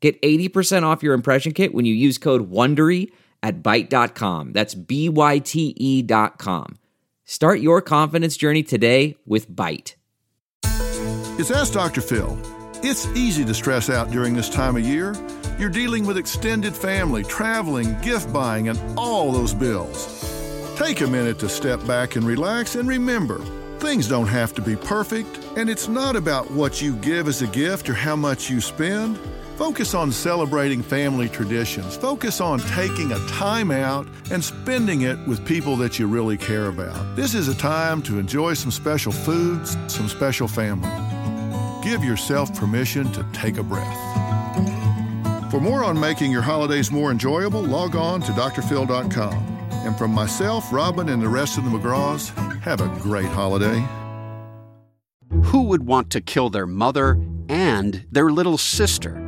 Get 80% off your impression kit when you use code WONDERY at Byte.com. That's B-Y-T-E dot com. Start your confidence journey today with Byte. It's Ask Dr. Phil. It's easy to stress out during this time of year. You're dealing with extended family, traveling, gift buying, and all those bills. Take a minute to step back and relax and remember things don't have to be perfect, and it's not about what you give as a gift or how much you spend. Focus on celebrating family traditions. Focus on taking a time out and spending it with people that you really care about. This is a time to enjoy some special foods, some special family. Give yourself permission to take a breath. For more on making your holidays more enjoyable, log on to drphil.com. And from myself, Robin, and the rest of the McGraws, have a great holiday. Who would want to kill their mother and their little sister?